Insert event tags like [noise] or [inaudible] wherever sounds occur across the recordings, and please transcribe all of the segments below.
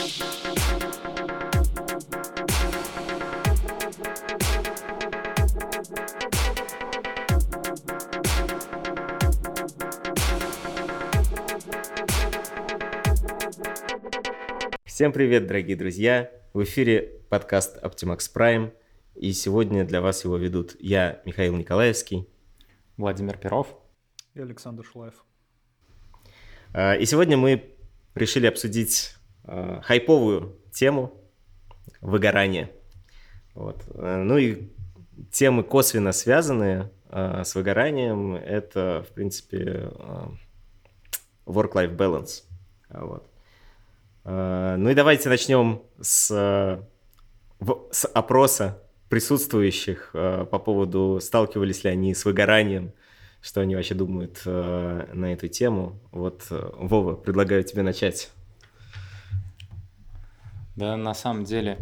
Всем привет, дорогие друзья! В эфире подкаст Optimax Prime, и сегодня для вас его ведут я, Михаил Николаевский, Владимир Перов и Александр Шлаев. А, и сегодня мы решили обсудить а, хайповую тему выгорания. Вот. А, ну и темы косвенно связанные с выгоранием, это, в принципе, work-life balance. Вот. Э, ну и давайте начнем с, с опроса присутствующих э, по поводу, сталкивались ли они с выгоранием, что они вообще думают э, на эту тему. Вот, Вова, предлагаю тебе начать. Да, на самом деле,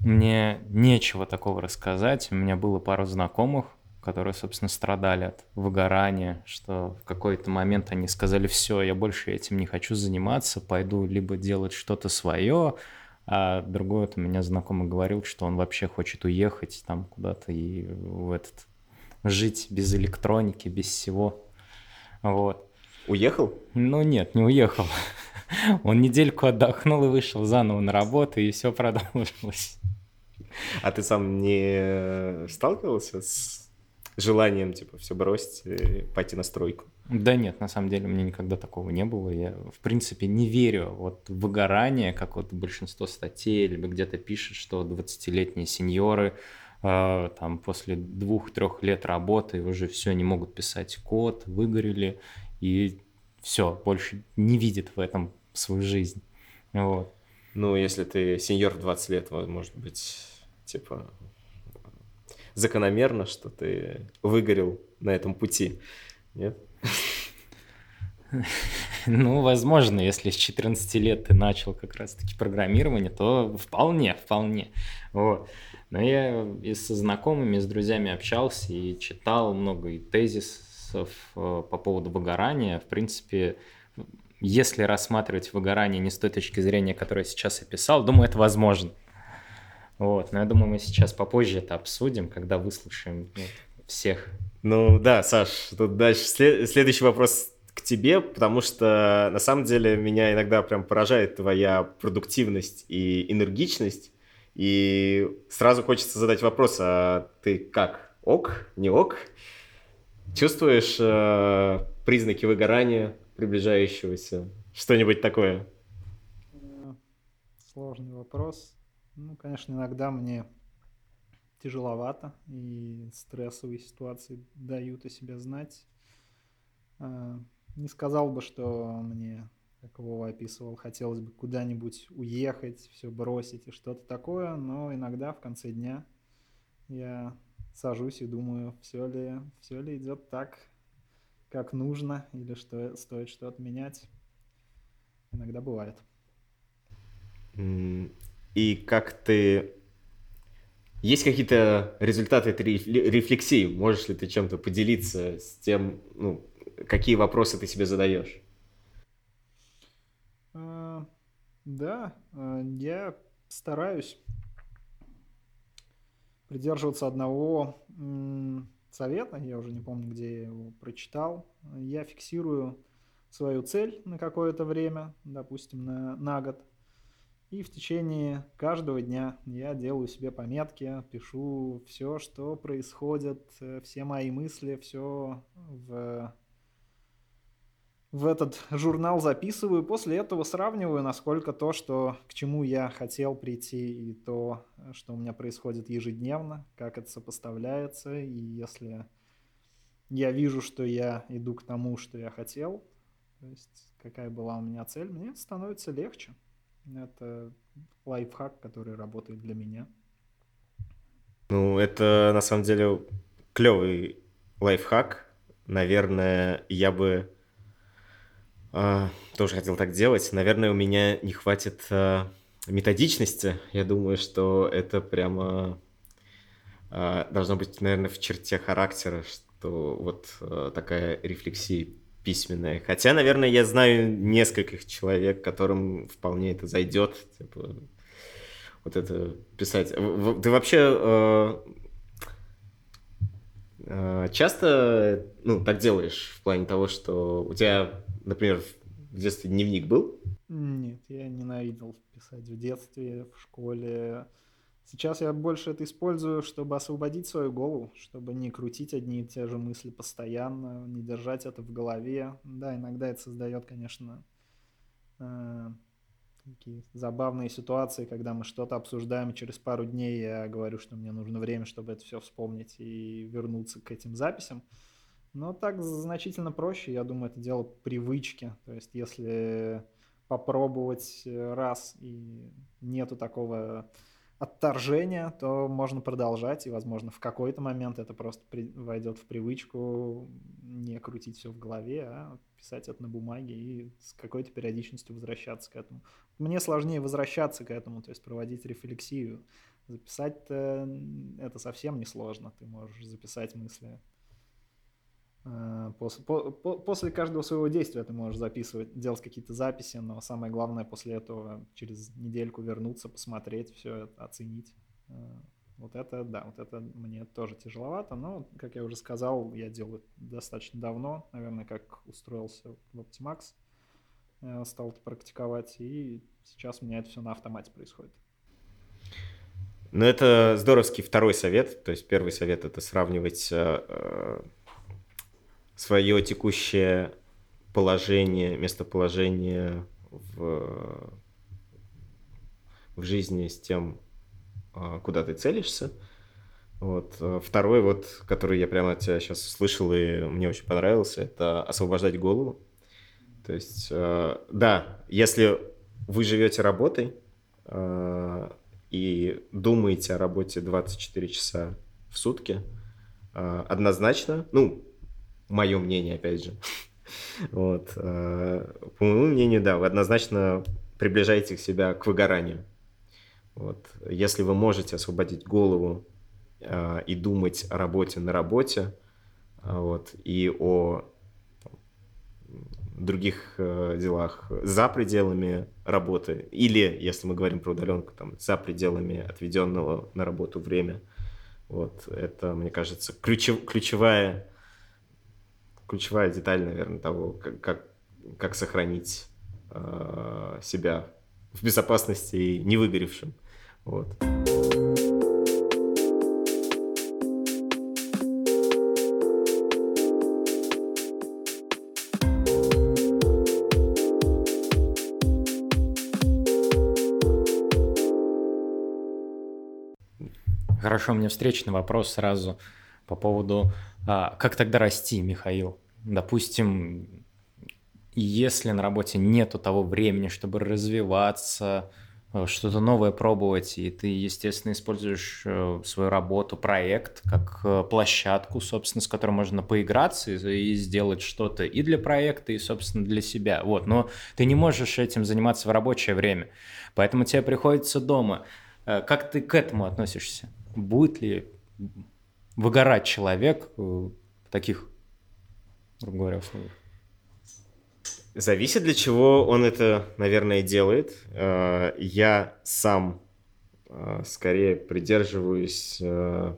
мне нечего такого рассказать. У меня было пару знакомых, которые, собственно, страдали от выгорания, что в какой-то момент они сказали, все, я больше этим не хочу заниматься, пойду либо делать что-то свое, а другой вот у меня знакомый говорил, что он вообще хочет уехать там куда-то и в этот жить без электроники, без всего. Вот. Уехал? Ну нет, не уехал. [laughs] [laughs] Он недельку отдохнул и вышел заново на работу, и все продолжилось. А ты сам не сталкивался с желанием, типа, все бросить и пойти на стройку? Да нет, на самом деле у меня никогда такого не было. Я, в принципе, не верю вот в выгорание, как вот большинство статей, либо где-то пишет, что 20-летние сеньоры э, там после двух-трех лет работы уже все не могут писать код, выгорели, и все, больше не видит в этом свою жизнь. Вот. Ну, если ты сеньор в 20 лет, может быть, типа, закономерно, что ты выгорел на этом пути, нет? Ну, возможно, если с 14 лет ты начал как раз-таки программирование, то вполне, вполне. Вот. Но я и со знакомыми, и с друзьями общался и читал много и тезисов э, по поводу выгорания. В принципе, если рассматривать выгорание не с той точки зрения, которую я сейчас описал, думаю, это возможно. Вот, но я думаю, мы сейчас попозже это обсудим, когда выслушаем ну, всех. Ну да, Саш, тут дальше след... следующий вопрос к тебе, потому что на самом деле меня иногда прям поражает твоя продуктивность и энергичность, и сразу хочется задать вопрос, а ты как, ок, не ок? Чувствуешь э, признаки выгорания приближающегося? Что-нибудь такое? Сложный вопрос. Ну, конечно, иногда мне тяжеловато, и стрессовые ситуации дают о себе знать. А, не сказал бы, что мне, как Вова описывал, хотелось бы куда-нибудь уехать, все бросить и что-то такое, но иногда в конце дня я сажусь и думаю, все ли, все ли идет так, как нужно, или что стоит что-то менять. Иногда бывает. И как ты... Есть какие-то результаты этой рефлексии? Можешь ли ты чем-то поделиться с тем, ну, какие вопросы ты себе задаешь? А, да, а, я стараюсь придерживаться одного совета, я уже не помню, где я его прочитал. Я фиксирую свою цель на какое-то время, допустим, на, на год, и в течение каждого дня я делаю себе пометки, пишу все, что происходит, э, все мои мысли, все в, в этот журнал записываю. После этого сравниваю, насколько то, что, к чему я хотел прийти, и то, что у меня происходит ежедневно, как это сопоставляется. И если я вижу, что я иду к тому, что я хотел, то есть какая была у меня цель, мне становится легче. Это лайфхак, который работает для меня. Ну, это на самом деле клевый лайфхак. Наверное, я бы э, тоже хотел так делать. Наверное, у меня не хватит э, методичности. Я думаю, что это прямо э, должно быть, наверное, в черте характера, что вот э, такая рефлексия письменное. Хотя, наверное, я знаю нескольких человек, которым вполне это зайдет. Типа, вот это писать. Ты вообще часто ну, так делаешь в плане того, что у тебя, например, в детстве дневник был? Нет, я ненавидел писать в детстве, в школе. Сейчас я больше это использую, чтобы освободить свою голову, чтобы не крутить одни и те же мысли постоянно, не держать это в голове. Да, иногда это создает, конечно, э, такие забавные ситуации, когда мы что-то обсуждаем, и через пару дней я говорю, что мне нужно время, чтобы это все вспомнить и вернуться к этим записям. Но так значительно проще, я думаю, это дело привычки. То есть если попробовать раз и нету такого отторжения, то можно продолжать, и, возможно, в какой-то момент это просто при... войдет в привычку не крутить все в голове, а писать это на бумаге и с какой-то периодичностью возвращаться к этому. Мне сложнее возвращаться к этому, то есть проводить рефлексию. Записать это совсем не сложно. Ты можешь записать мысли после, по, после каждого своего действия ты можешь записывать, делать какие-то записи, но самое главное после этого через недельку вернуться, посмотреть все оценить. Э, вот это, да, вот это мне тоже тяжеловато, но, как я уже сказал, я делаю достаточно давно, наверное, как устроился в Optimax, э, стал это практиковать, и сейчас у меня это все на автомате происходит. Ну, это здоровский второй совет. То есть первый совет — это сравнивать свое текущее положение, местоположение в, в жизни с тем, а, куда ты целишься. Вот. Второй, вот, который я прямо от тебя сейчас слышал и мне очень понравился, это освобождать голову. То есть, а, да, если вы живете работой а, и думаете о работе 24 часа в сутки, однозначно, ну, мое мнение, опять же. [laughs] Вот. Э, по моему мнению, да, вы однозначно приближаете себя к выгоранию. Вот. Если вы можете освободить голову э, и думать о работе на работе, э, вот, и о других делах за пределами работы, или, если мы говорим про удаленку, там, за пределами отведенного на работу время, вот, это, мне кажется, ключев, ключевая ключевая деталь, наверное, того, как, как, как сохранить э, себя в безопасности и не выгоревшим. Вот. Хорошо, у меня встречный вопрос сразу по поводу, а, как тогда расти, Михаил? Допустим, если на работе нету того времени, чтобы развиваться, э, что-то новое пробовать, и ты, естественно, используешь э, свою работу, проект как э, площадку, собственно, с которой можно поиграться и сделать что-то и для проекта, и, собственно, для себя. Вот, но ты не можешь этим заниматься в рабочее время, поэтому тебе приходится дома. Как ты к этому относишься? Будет ли выгорать человек в таких грубо говоря, условиях? Зависит, для чего он это, наверное, делает. Э, я сам э, скорее придерживаюсь э,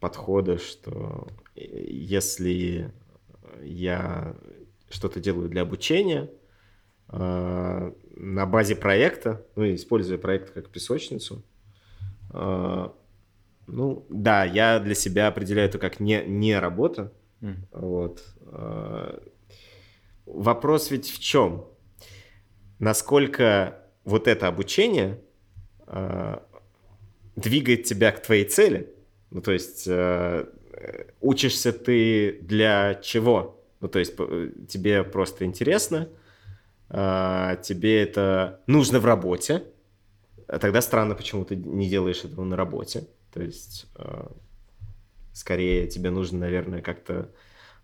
подхода, что если я что-то делаю для обучения на базе проекта, ну, используя проект как песочницу, ну, да, я для себя определяю это как не, не работа, вот, Э, вопрос ведь в чем? Насколько вот это обучение э, двигает тебя к твоей цели? Ну, то есть, э, учишься ты для чего? Ну, то есть, тебе просто интересно, тебе это нужно в работе, тогда странно, почему ты не делаешь этого на работе. То есть, скорее тебе нужно, наверное, как-то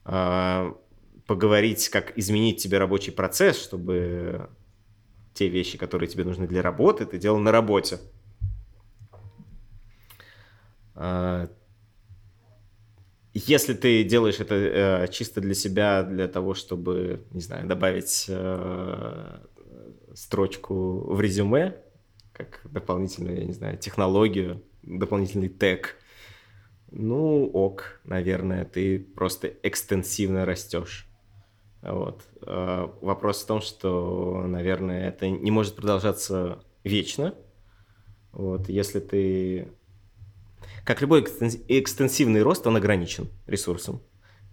а, поговорить, как изменить тебе рабочий процесс, чтобы те вещи, которые тебе нужны для работы, ты делал на работе. А, если ты делаешь это э, чисто для себя, для того, чтобы, не знаю, добавить э, строчку в резюме, как дополнительную, я не знаю, технологию, дополнительный тег, ну, ок, наверное, ты просто экстенсивно растешь. Вот. Э, вопрос в том, что, наверное, это не может продолжаться вечно. Вот. Если ты как любой экстенсивный рост, он ограничен ресурсом.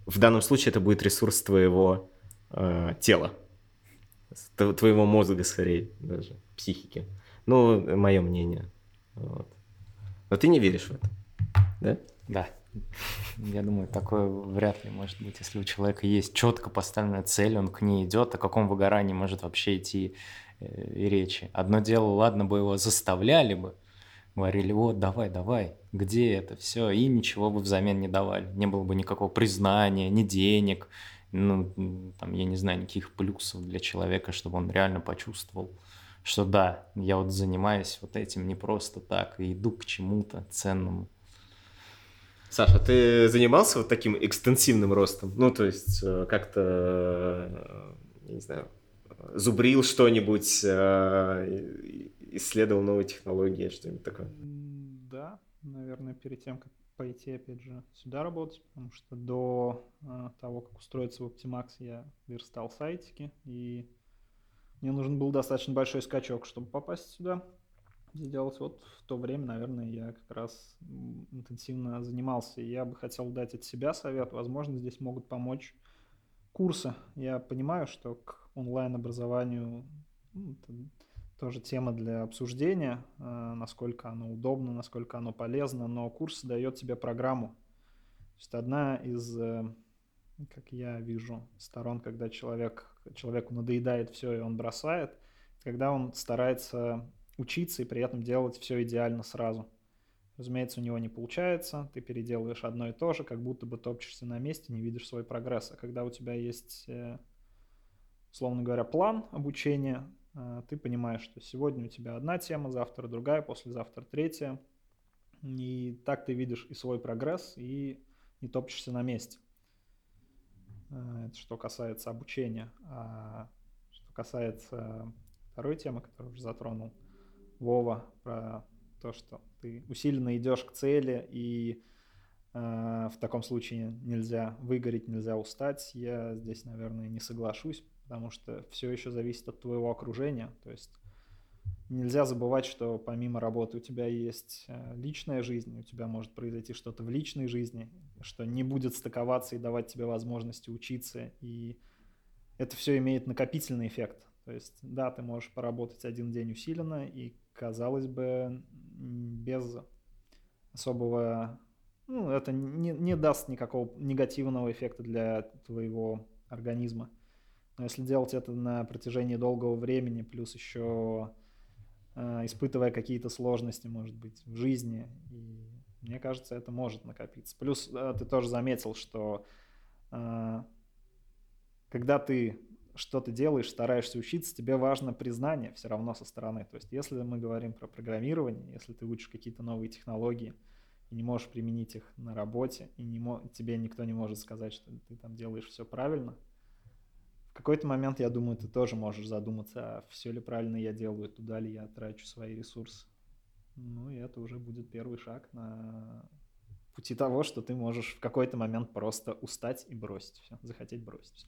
В данном случае это будет ресурс твоего э, тела, твоего мозга скорее даже, психики. Ну, мое мнение. Вот. Но ты не веришь в это, да? Да. Я думаю, такое вряд ли может быть, если у человека есть четко поставленная цель, он к ней идет, о каком выгорании может вообще идти э, и речи. Одно дело, ладно бы его заставляли бы, говорили, вот, давай, давай, где это все, и ничего бы взамен не давали. Не было бы никакого признания, ни денег, ну, там, я не знаю, никаких плюсов для человека, чтобы он реально почувствовал, что да, я вот занимаюсь вот этим не просто так, и иду к чему-то ценному. Саша, ты занимался вот таким экстенсивным ростом? Ну, то есть э, как-то, э, не знаю, зубрил что-нибудь, э, исследовал новые технологии, что-нибудь такое? Да, наверное, перед тем, как пойти, опять же, сюда работать, потому что до того, как устроиться в Optimax, я верстал сайтики, и мне нужен был достаточно большой скачок, чтобы попасть сюда, сделать. Вот в то время, наверное, я как раз интенсивно занимался. И я бы хотел дать от себя совет. Возможно, здесь могут помочь курсы. Я понимаю, что к онлайн-образованию ну, тоже тема для обсуждения, э, насколько оно удобно, насколько оно полезно, но курс дает тебе программу. То есть одна из, э, как я вижу, сторон, когда человек, человеку надоедает все и он бросает, когда он старается учиться и при этом делать все идеально сразу. Разумеется, у него не получается, ты переделываешь одно и то же, как будто бы топчешься на месте, не видишь свой прогресс. А когда у тебя есть, э, условно говоря, план обучения, а, ты понимаешь, что сегодня у тебя одна тема, завтра другая, послезавтра третья. И так ты видишь и свой прогресс, и не топчешься на месте. А, это что касается обучения. А что касается второй темы, которую уже затронул Вова, про то, что ты усиленно идешь к цели, и э, в таком случае нельзя выгореть, нельзя устать. Я здесь, наверное, не соглашусь, потому что все еще зависит от твоего окружения. То есть нельзя забывать, что помимо работы у тебя есть э, личная жизнь, у тебя может произойти что-то в личной жизни, что не будет стыковаться и давать тебе возможности учиться. И это все имеет накопительный эффект. То есть, да, ты можешь поработать один день усиленно, и, казалось бы, без особого... Ну, это не, не даст никакого негативного эффекта для твоего организма. Но если делать это на протяжении долгого времени, плюс еще э, испытывая какие-то сложности, может быть, в жизни, и мне кажется, это может накопиться. Плюс э, ты тоже заметил, что э, когда ты что-то делаешь, стараешься учиться, тебе важно признание все равно со стороны. То есть если мы говорим про программирование, если ты учишь какие-то новые технологии, и не можешь применить их на работе, и не тебе никто не может сказать, что ты там делаешь все правильно – в какой-то момент, я думаю, ты тоже можешь задуматься, а все ли правильно я делаю, туда ли я трачу свои ресурсы. Ну и это уже будет первый шаг на пути того, что ты можешь в какой-то момент просто устать и бросить все, захотеть бросить все.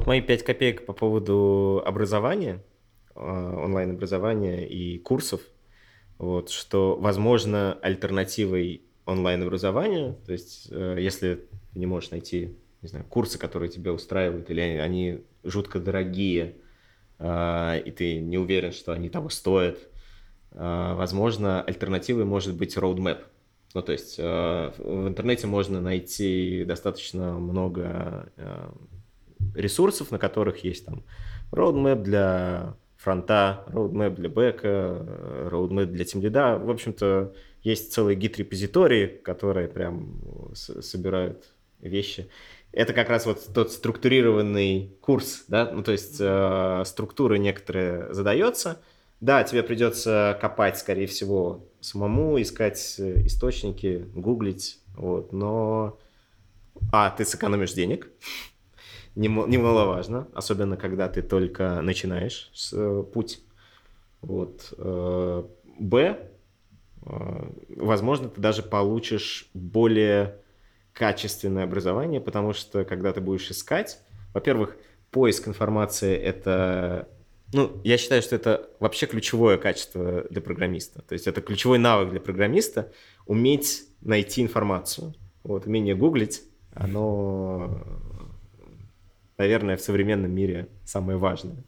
Вот мои 5 копеек по поводу образования, а, онлайн-образования и курсов, вот, что, возможно, альтернативой онлайн-образованию, то есть э, если ты не можешь найти, не знаю, курсы, которые тебя устраивают, или они, они жутко дорогие, а, и ты не уверен, что они того стоят, а, возможно, альтернативой может быть roadmap. Ну, то есть э, в интернете можно найти достаточно много э, ресурсов, на которых есть там roadmap для фронта, roadmap для бэка, roadmap для тимлида. В общем-то, есть целые гид-репозитории, которые прям собирают вещи. Это как раз вот тот структурированный курс, да, ну то есть э, структура некоторая задается. Да, тебе придется копать, скорее всего, самому, искать источники, гуглить, вот, но... А, ты сэкономишь денег, немаловажно, особенно когда ты только начинаешь с, э, путь. Вот. Э, Б, э, возможно, ты даже получишь более качественное образование, потому что когда ты будешь искать, во-первых, поиск информации это ну, я считаю, что это вообще ключевое качество для программиста. То есть это ключевой навык для программиста — уметь найти информацию. Вот, умение гуглить, оно, наверное, в современном мире самое важное.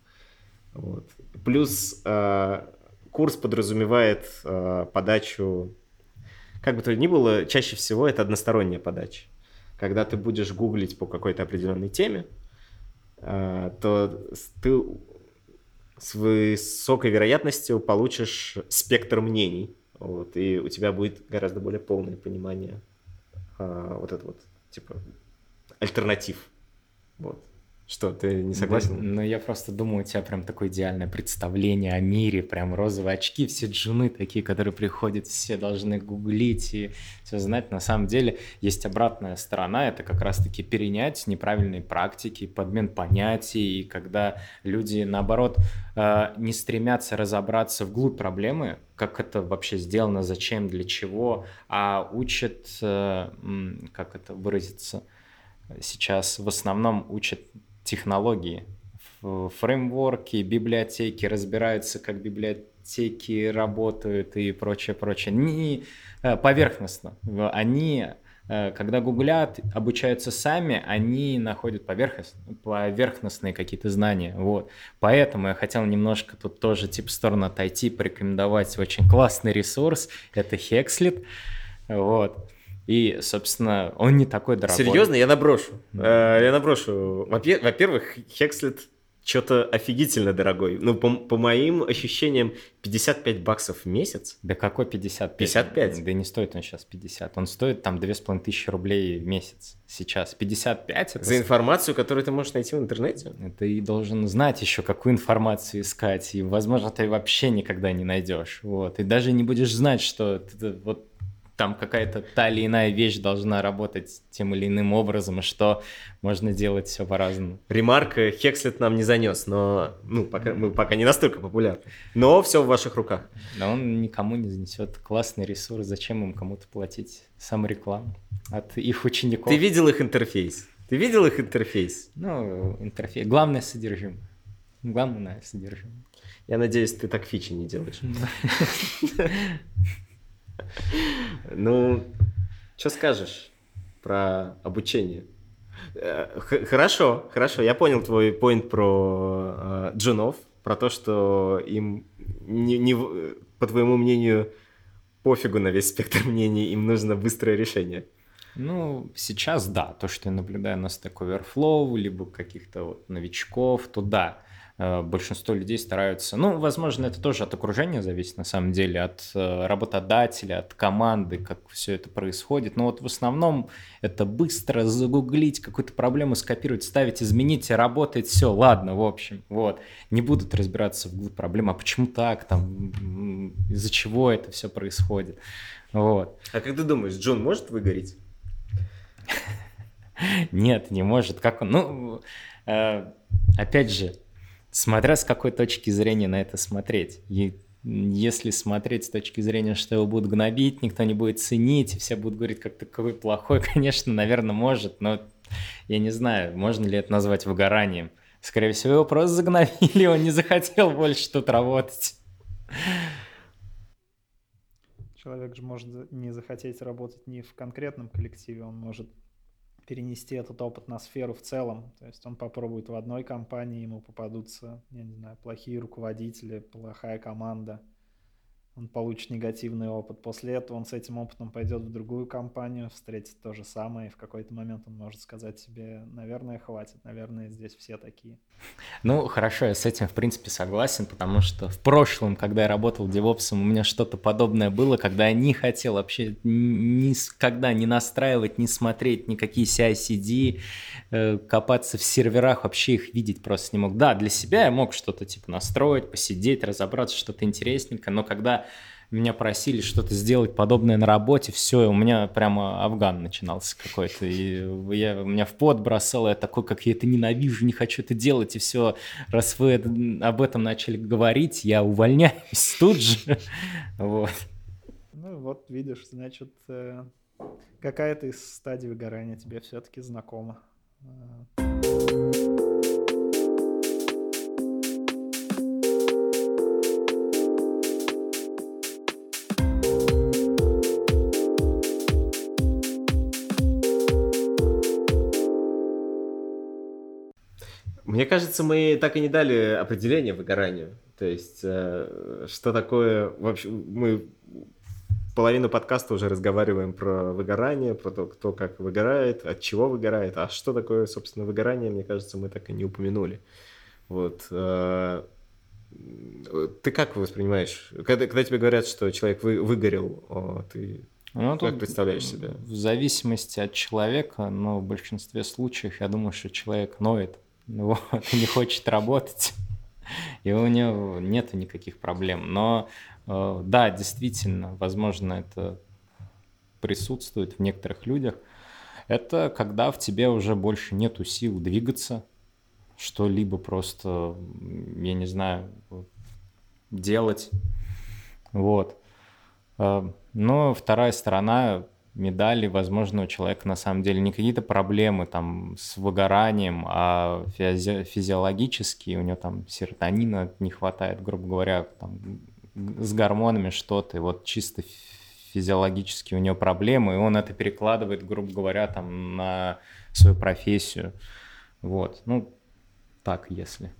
Вот. Плюс э, курс подразумевает э, подачу, как бы то ни было, чаще всего это односторонняя подача. Когда ты будешь гуглить по какой-то определенной теме, э, то ты с высокой вероятностью получишь спектр мнений, вот, и у тебя будет гораздо более полное понимание э, вот это вот, типа, альтернатив. Вот. Что, ты не согласен? Да, ну, я просто думаю, у тебя прям такое идеальное представление о мире, прям розовые очки, все джуны такие, которые приходят, все должны гуглить и все знать. На самом деле есть обратная сторона, это как раз-таки перенять неправильные практики, подмен понятий, и когда люди, наоборот, э, не стремятся разобраться вглубь проблемы, как это вообще сделано, зачем, для чего, а учат, э, как это выразиться, сейчас в основном учат технологии, фреймворки, библиотеки, разбираются, как библиотеки работают и прочее, прочее. Не э, поверхностно. Они, э, когда гуглят, обучаются сами, они находят поверхност, поверхностные какие-то знания. Вот. Поэтому я хотел немножко тут тоже типа в сторону отойти, порекомендовать очень классный ресурс. Это Hexlet. Вот. И, собственно, он не такой дорогой. Серьезно? Я наброшу. Mm. Я наброшу. Во-первых, Хекслет что-то офигительно дорогой. Ну, по, по моим ощущениям, 55 баксов в месяц. Да какой 55? 55? Да не стоит он сейчас 50. Он стоит там 2500 рублей в месяц сейчас. 55 это... За информацию, которую ты можешь найти в интернете? Ты должен знать еще, какую информацию искать. И, возможно, ты вообще никогда не найдешь. Вот. И даже не будешь знать, что ты, вот там какая-то та или иная вещь должна работать тем или иным образом, и что можно делать все по-разному. Ремарка Хекслет нам не занес, но ну, пока, мы пока не настолько популярны. Но все в ваших руках. Но он никому не занесет. Классный ресурс, зачем им кому-то платить саморекламу от их учеников? Ты видел их интерфейс? Ты видел их интерфейс? Ну, интерфейс. Главное содержимое. Главное содержимое. Я надеюсь, ты так фичи не делаешь. [laughs] Ну, что скажешь про обучение? Э, хорошо, хорошо, я понял твой поинт про э, джунов, про то, что им, не, не, по твоему мнению, пофигу на весь спектр мнений, им нужно быстрое решение. Ну, сейчас да, то, что я наблюдаю на Stack Overflow, либо каких-то вот новичков, то да, большинство людей стараются, ну, возможно, это тоже от окружения зависит на самом деле, от э, работодателя, от команды, как все это происходит. Но вот в основном это быстро загуглить, какую-то проблему скопировать, ставить, изменить, работает, все, ладно, в общем, вот. Не будут разбираться в проблемы, а почему так, там, из-за чего это все происходит, вот. А как ты думаешь, Джон может выгореть? [laughs] Нет, не может. Как он? Ну, э, опять же, смотря с какой точки зрения на это смотреть. И если смотреть с точки зрения, что его будут гнобить, никто не будет ценить, и все будут говорить, как ты какой плохой, [laughs] конечно, наверное, может, но я не знаю, можно ли это назвать выгоранием. Скорее всего, его просто загнобили, [laughs] он не захотел больше тут работать. Человек же может не захотеть работать не в конкретном коллективе, он может перенести этот опыт на сферу в целом. То есть он попробует в одной компании, ему попадутся, я не знаю, плохие руководители, плохая команда. Он получит негативный опыт. После этого он с этим опытом пойдет в другую компанию, встретит то же самое, и в какой-то момент он может сказать себе, наверное, хватит, наверное, здесь все такие. Ну, хорошо, я с этим, в принципе, согласен, потому что в прошлом, когда я работал девопсом, у меня что-то подобное было, когда я не хотел вообще никогда не настраивать, не смотреть никакие CI-CD, э, копаться в серверах, вообще их видеть просто не мог. Да, для себя я мог что-то типа настроить, посидеть, разобраться, что-то интересненькое, но когда меня просили что-то сделать подобное на работе, все, у меня прямо афган начинался какой-то. И я, меня в пот бросало, я такой, как я это ненавижу, не хочу это делать, и все, раз вы об этом начали говорить, я увольняюсь [laughs] тут же. Вот. Ну вот, видишь, значит, э, какая-то из стадий выгорания тебе все-таки знакома. Кажется, мы так и не дали определение выгоранию. То есть, э, что такое... Вообще, мы половину подкаста уже разговариваем про выгорание, про то, кто как выгорает, от чего выгорает. А что такое, собственно, выгорание, мне кажется, мы так и не упомянули. Вот. Э, ты как воспринимаешь? Когда, когда тебе говорят, что человек вы, выгорел, ты ну, как представляешь себе? В зависимости от человека, но в большинстве случаев я думаю, что человек ноет вот, [laughs] не хочет работать, и у него нет никаких проблем. Но э, да, действительно, возможно, это присутствует в некоторых людях. Это когда в тебе уже больше нету сил двигаться, что-либо просто, я не знаю, делать. Вот. Э, но вторая сторона медали, возможно, у человека на самом деле не какие-то проблемы там с выгоранием, а физи- физиологические, у него там серотонина не хватает, грубо говоря, там, с гормонами что-то, и вот чисто физиологически у него проблемы, и он это перекладывает, грубо говоря, там на свою профессию. Вот, ну, так, если.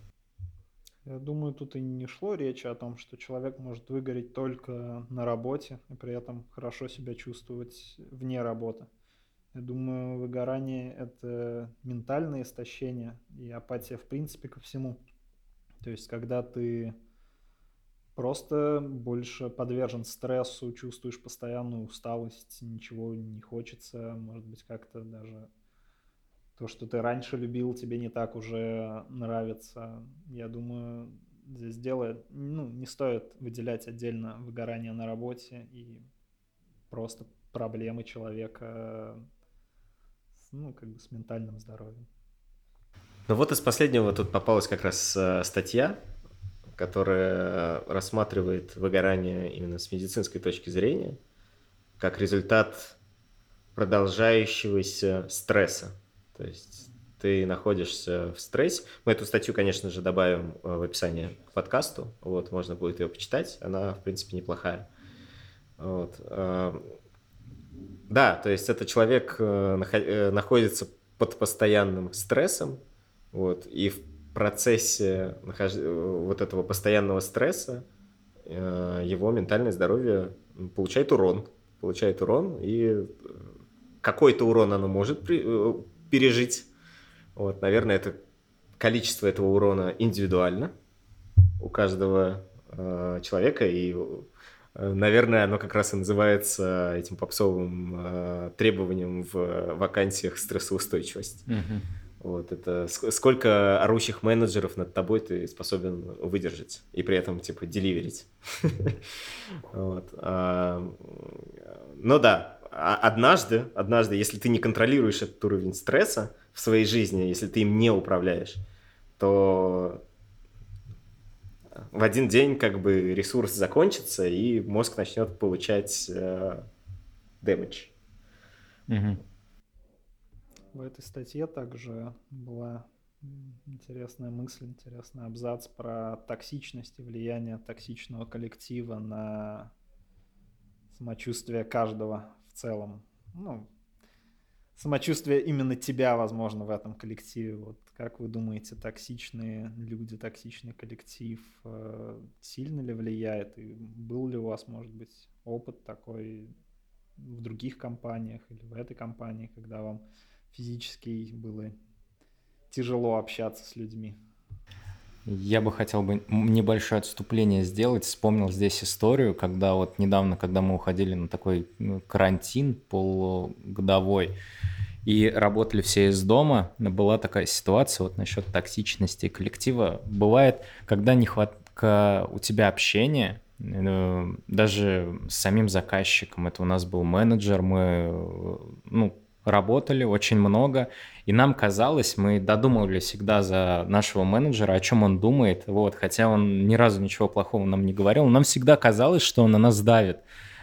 Я думаю, тут и не шло речи о том, что человек может выгореть только на работе и при этом хорошо себя чувствовать вне работы. Я думаю, выгорание – это ментальное истощение и апатия в принципе ко всему. То есть, когда ты просто больше подвержен стрессу, чувствуешь постоянную усталость, ничего не хочется, может быть, как-то даже то, что ты раньше любил, тебе не так уже нравится. Я думаю, здесь дело, ну, не стоит выделять отдельно выгорание на работе и просто проблемы человека, ну, как бы с ментальным здоровьем. Ну вот из последнего тут попалась как раз э, статья, которая рассматривает выгорание именно с медицинской точки зрения, как результат продолжающегося стресса. То есть ты находишься в стрессе. Мы эту статью, конечно же, добавим э, в описание к подкасту. Вот, можно будет ее почитать. Она, в принципе, неплохая. Вот. Э, да, то есть это человек э, находится под постоянным стрессом, вот, и в процессе нахож... вот этого постоянного стресса его ментальное здоровье получает урон, получает урон, и какой-то урон оно может при пережить. Вот, наверное, это количество этого урона индивидуально у каждого э, человека, и, э, наверное, оно как раз и называется этим попсовым э, требованием в вакансиях стрессоустойчивость. Mm-hmm. Вот это сколько орущих менеджеров над тобой ты способен выдержать и при этом типа деливерить. [laughs] вот. а, но да, однажды, однажды, если ты не контролируешь этот уровень стресса в своей жизни, если ты им не управляешь, то в один день как бы ресурс закончится, и мозг начнет получать э, damage. Угу. В этой статье также была интересная мысль, интересный абзац про токсичность и влияние токсичного коллектива на самочувствие каждого в целом. Ну, самочувствие именно тебя, возможно, в этом коллективе. Вот как вы думаете, токсичные люди, токсичный коллектив э, сильно ли влияет? И был ли у вас, может быть, опыт такой в других компаниях или в этой компании, когда вам физически было тяжело общаться с людьми? Я бы хотел бы небольшое отступление сделать. Вспомнил здесь историю, когда вот недавно, когда мы уходили на такой ну, карантин полугодовой, и работали все из дома, была такая ситуация вот насчет токсичности коллектива. Бывает, когда нехватка у тебя общения, э, даже с самим заказчиком, это у нас был менеджер, мы ну, работали очень много, и нам казалось, мы додумывали всегда за нашего менеджера, о чем он думает, вот, хотя он ни разу ничего плохого нам не говорил, нам всегда казалось, что он на нас давит.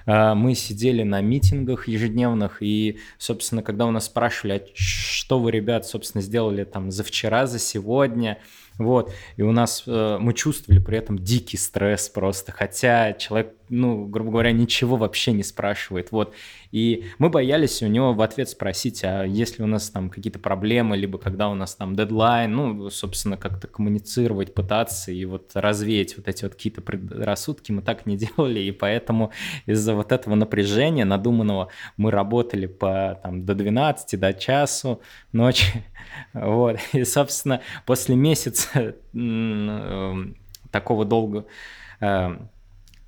А, мы сидели на митингах ежедневных, и, собственно, когда у нас спрашивали, а что вы, ребят, собственно, сделали там за вчера, за сегодня, вот, и у нас, э, мы чувствовали при этом дикий стресс просто, хотя человек, ну, грубо говоря, ничего вообще не спрашивает, вот. И мы боялись у него в ответ спросить, а если у нас там какие-то проблемы, либо когда у нас там дедлайн, ну, собственно, как-то коммуницировать, пытаться и вот развеять вот эти вот какие-то предрассудки, мы так не [laughs] делали, и поэтому из-за вот этого напряжения надуманного мы работали по там до 12, до часу ночи, [laughs] вот, и, собственно, после месяца эм, такого долго эм,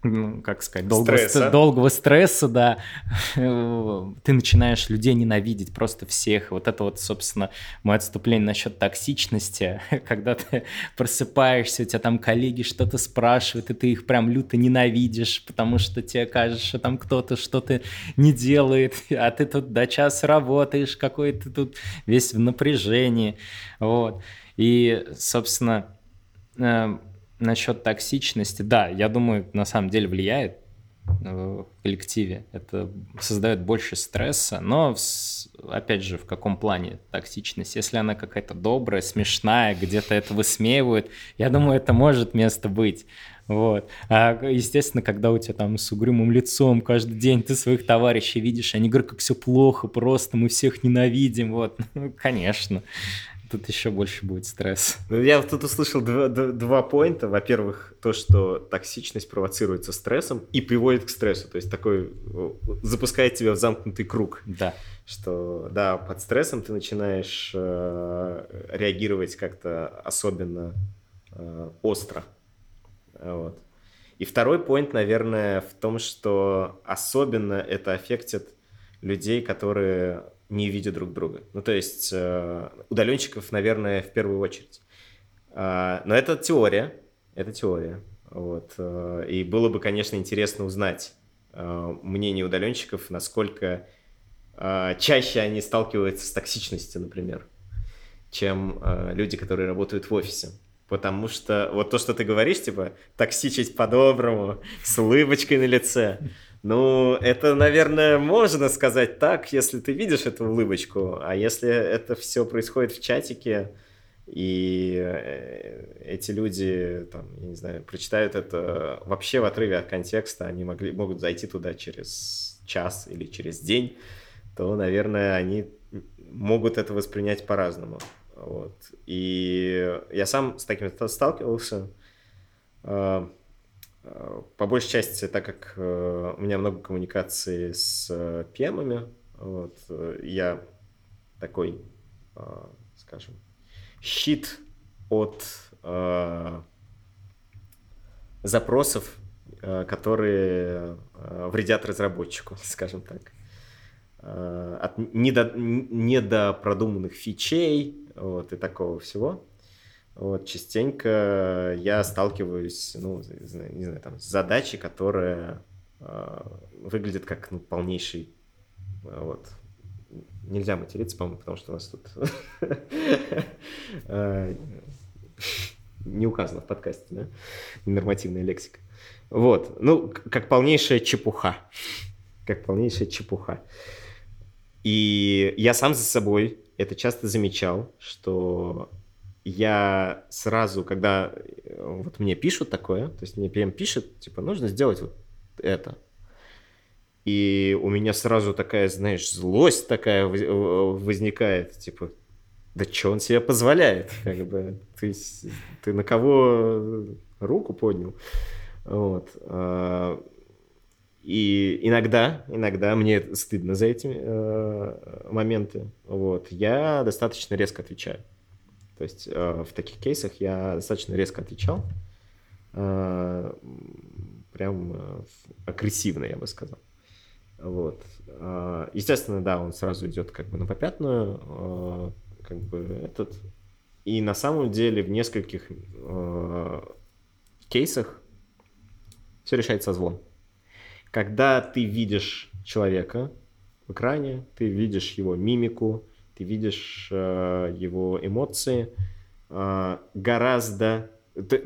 ну, как сказать, долгого стресса. долгого стресса, да, ты начинаешь людей ненавидеть, просто всех. Вот это вот, собственно, мое отступление насчет токсичности, [laughs] когда ты просыпаешься, у тебя там коллеги что-то спрашивают, и ты их прям люто ненавидишь, потому что тебе кажется, что там кто-то что-то не делает, а ты тут до часа работаешь, какой то тут весь в напряжении, вот. И, собственно, э, насчет токсичности, да, я думаю, на самом деле влияет в коллективе. Это создает больше стресса, но опять же, в каком плане токсичность? Если она какая-то добрая, смешная, где-то это высмеивают, я думаю, это может место быть. Вот. А, естественно, когда у тебя там с угрюмым лицом каждый день ты своих товарищей видишь, они говорят, как все плохо, просто мы всех ненавидим. Вот, ну, конечно тут еще больше будет стресс. Ну, я тут услышал два, два поинта. Во-первых, то, что токсичность провоцируется стрессом и приводит к стрессу. То есть такой запускает тебя в замкнутый круг. Да. Что, да, под стрессом ты начинаешь э, реагировать как-то особенно э, остро. Вот. И второй поинт, наверное, в том, что особенно это аффектит людей, которые не видя друг друга. Ну, то есть э, удаленщиков, наверное, в первую очередь. Э, но это теория, это теория. Вот. Э, и было бы, конечно, интересно узнать э, мнение удаленщиков, насколько чаще они сталкиваются с токсичностью, например, чем люди, которые работают в офисе. Потому что вот то, что ты говоришь, типа, токсичить по-доброму, с улыбочкой на лице, ну, это, наверное, можно сказать так, если ты видишь эту улыбочку, а если это все происходит в чатике, и э, эти люди, там, я не знаю, прочитают это вообще в отрыве от контекста, они могли, могут зайти туда через час или через день, то, наверное, они могут это воспринять по-разному. Вот. И я сам с таким сталкивался. А, по большей части, так как э, у меня много коммуникации с э, пемами, вот, э, я такой, скажем, щит от запросов, которые вредят разработчику, [laughs] скажем так. От недо, недопродуманных фичей вот, и такого всего. Вот, частенько я сталкиваюсь, ну, не знаю, там, с задачей, которая э, выглядит как ну, полнейший, э, вот, нельзя материться, по-моему, потому что у нас тут э, [laughs] не указано в подкасте, да, нормативная лексика. Вот, ну, как полнейшая чепуха, как полнейшая чепуха. И я сам за собой это часто замечал, что я сразу, когда э, вот мне пишут такое, то есть мне прям пишет, типа, нужно сделать вот это. И у меня сразу такая, знаешь, злость такая возникает, типа, да что он себе позволяет, как бы, ты, ты на кого руку поднял, вот. А, и иногда, иногда мне стыдно за эти э, моменты, вот, я достаточно резко отвечаю. То есть э, в таких кейсах я достаточно резко отвечал, э, прям э, агрессивно, я бы сказал. Вот. Естественно, да, он сразу идет как бы на попятную, как бы этот. И на самом деле в нескольких кейсах все решается созвон. Когда ты видишь человека в экране, ты видишь его мимику, ты видишь э, его эмоции, э, гораздо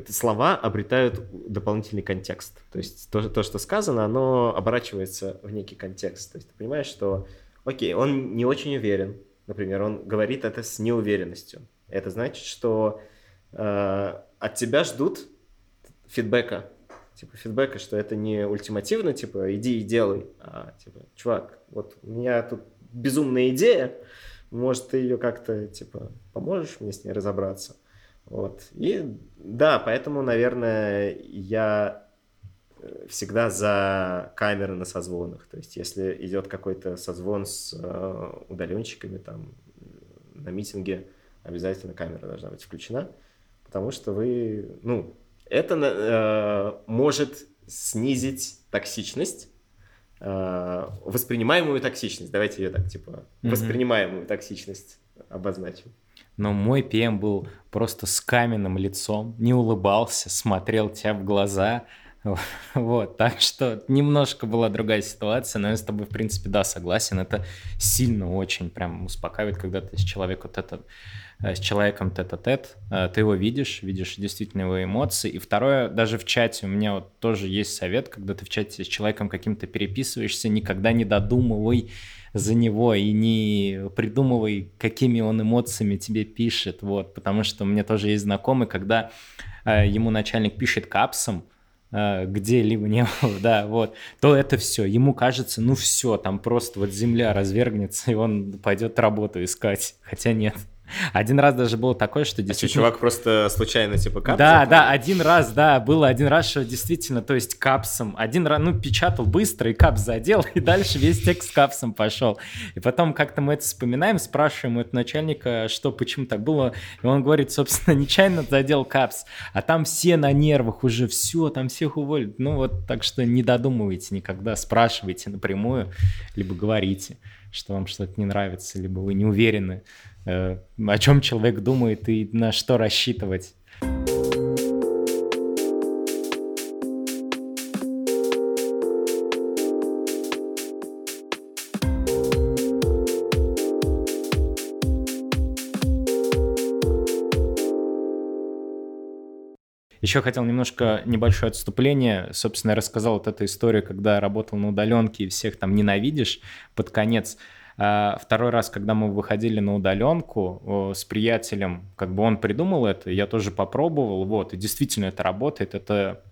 слова обретают дополнительный контекст. То есть то, то, что сказано, оно оборачивается в некий контекст. То есть ты понимаешь, что, окей, он не очень уверен, например, он говорит это с неуверенностью. Это значит, что э, от тебя ждут фидбэка. Типа фидбэка, что это не ультимативно, типа иди и делай, а типа, чувак, вот у меня тут безумная идея, может, ты ее как-то, типа, поможешь мне с ней разобраться? Вот. И да, поэтому, наверное, я э, всегда за камеры на созвонах. То есть, если идет какой-то созвон с э, удаленщиками там на митинге, обязательно камера должна быть включена, потому что вы, ну, это э, может снизить токсичность, воспринимаемую токсичность. Давайте ее так, типа, mm-hmm. воспринимаемую токсичность обозначим но мой ПМ был просто с каменным лицом, не улыбался, смотрел тебя в глаза, [laughs] вот, так что немножко была другая ситуация, но я с тобой, в принципе, да, согласен, это сильно очень прям успокаивает, когда ты с человеком вот это э, с человеком тет-а-тет, э, ты его видишь, видишь действительно его эмоции. И второе, даже в чате у меня вот тоже есть совет, когда ты в чате с человеком каким-то переписываешься, никогда не додумывай за него и не придумывай, какими он эмоциями тебе пишет, вот, потому что у меня тоже есть знакомый, когда э, ему начальник пишет капсом, где-либо не [laughs] было, да, вот, то это все, ему кажется, ну все, там просто вот земля [laughs] развергнется, и он пойдет работу искать, хотя нет. Один раз даже было такое, что действительно... А что, чувак просто случайно типа капсом? Да, да, один раз, да, было один раз, что действительно, то есть капсом, один раз, ну, печатал быстро и капс задел, [laughs] и дальше весь текст капсом пошел. И потом как-то мы это вспоминаем, спрашиваем у этого начальника, что, почему так было, и он говорит, собственно, [laughs] нечаянно задел капс, а там все на нервах уже, все, там всех уволят. Ну вот, так что не додумывайте никогда, спрашивайте напрямую, либо говорите, что вам что-то не нравится, либо вы не уверены Э, о чем человек думает и на что рассчитывать. Еще хотел немножко небольшое отступление. Собственно, я рассказал вот эту историю, когда работал на удаленке и всех там ненавидишь под конец. А второй раз, когда мы выходили на удаленку с приятелем, как бы он придумал это, я тоже попробовал, вот, и действительно это работает, это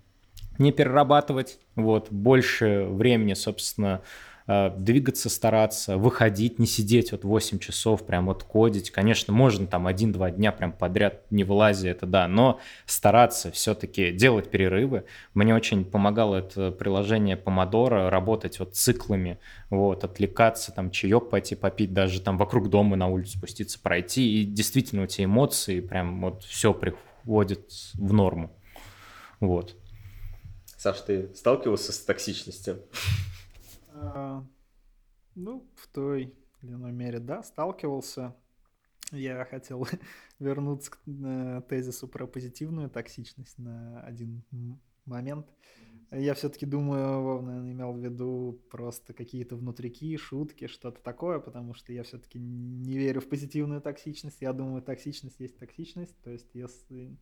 не перерабатывать, вот, больше времени, собственно, двигаться стараться, выходить, не сидеть вот 8 часов, прям вот кодить. Конечно, можно там один-два дня прям подряд не вылазя, это да, но стараться все-таки делать перерывы. Мне очень помогало это приложение Помодора, работать вот циклами, вот, отвлекаться, там, чаек пойти попить, даже там вокруг дома на улицу спуститься, пройти, и действительно эти эмоции прям вот все приходит в норму. Вот. Саш, ты сталкивался с токсичностью? А, ну, в той или иной мере, да, сталкивался. Я хотел [laughs] вернуться к э, тезису про позитивную токсичность на один момент. Я все-таки думаю, Вов, наверное, имел в виду просто какие-то внутрики, шутки, что-то такое, потому что я все-таки не верю в позитивную токсичность. Я думаю, токсичность есть токсичность. То есть, если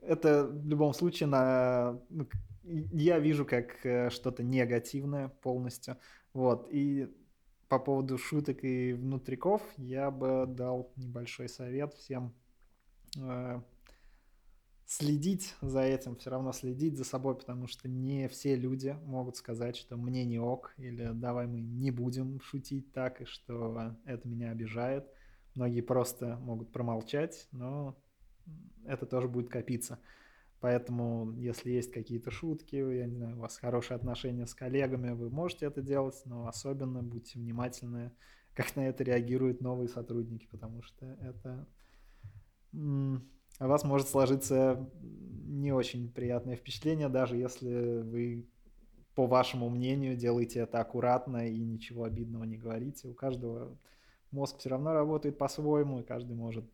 это в любом случае на ну, я вижу как э, что-то негативное полностью. Вот. И по поводу шуток и внутриков я бы дал небольшой совет всем э, следить за этим, все равно следить за собой, потому что не все люди могут сказать, что мне не ок, или давай мы не будем шутить так, и что это меня обижает, многие просто могут промолчать, но это тоже будет копиться. Поэтому, если есть какие-то шутки, я не знаю, у вас хорошие отношения с коллегами, вы можете это делать, но особенно будьте внимательны, как на это реагируют новые сотрудники, потому что это у вас может сложиться не очень приятное впечатление, даже если вы, по вашему мнению, делаете это аккуратно и ничего обидного не говорите. У каждого мозг все равно работает по-своему, и каждый может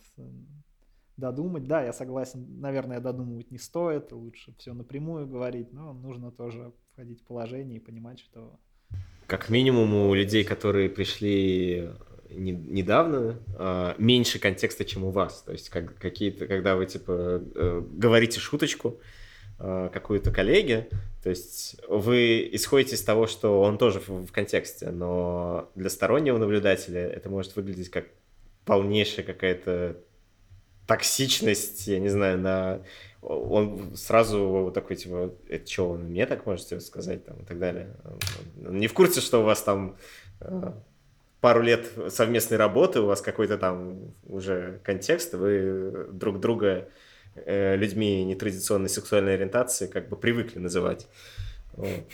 додумать. Да, я согласен, наверное, додумывать не стоит, лучше все напрямую говорить, но нужно тоже входить в положение и понимать, что... Как минимум у людей, которые пришли не, недавно, э, меньше контекста, чем у вас. То есть как, какие-то, когда вы типа э, говорите шуточку э, какую-то коллеге, то есть вы исходите из того, что он тоже в контексте, но для стороннего наблюдателя это может выглядеть как полнейшая какая-то токсичность, я не знаю, на... Он сразу такой, типа, это что, он мне так можете сказать, там, и так далее. Он не в курсе, что у вас там э, пару лет совместной работы, у вас какой-то там уже контекст, вы друг друга э, людьми нетрадиционной сексуальной ориентации как бы привыкли называть. Вот.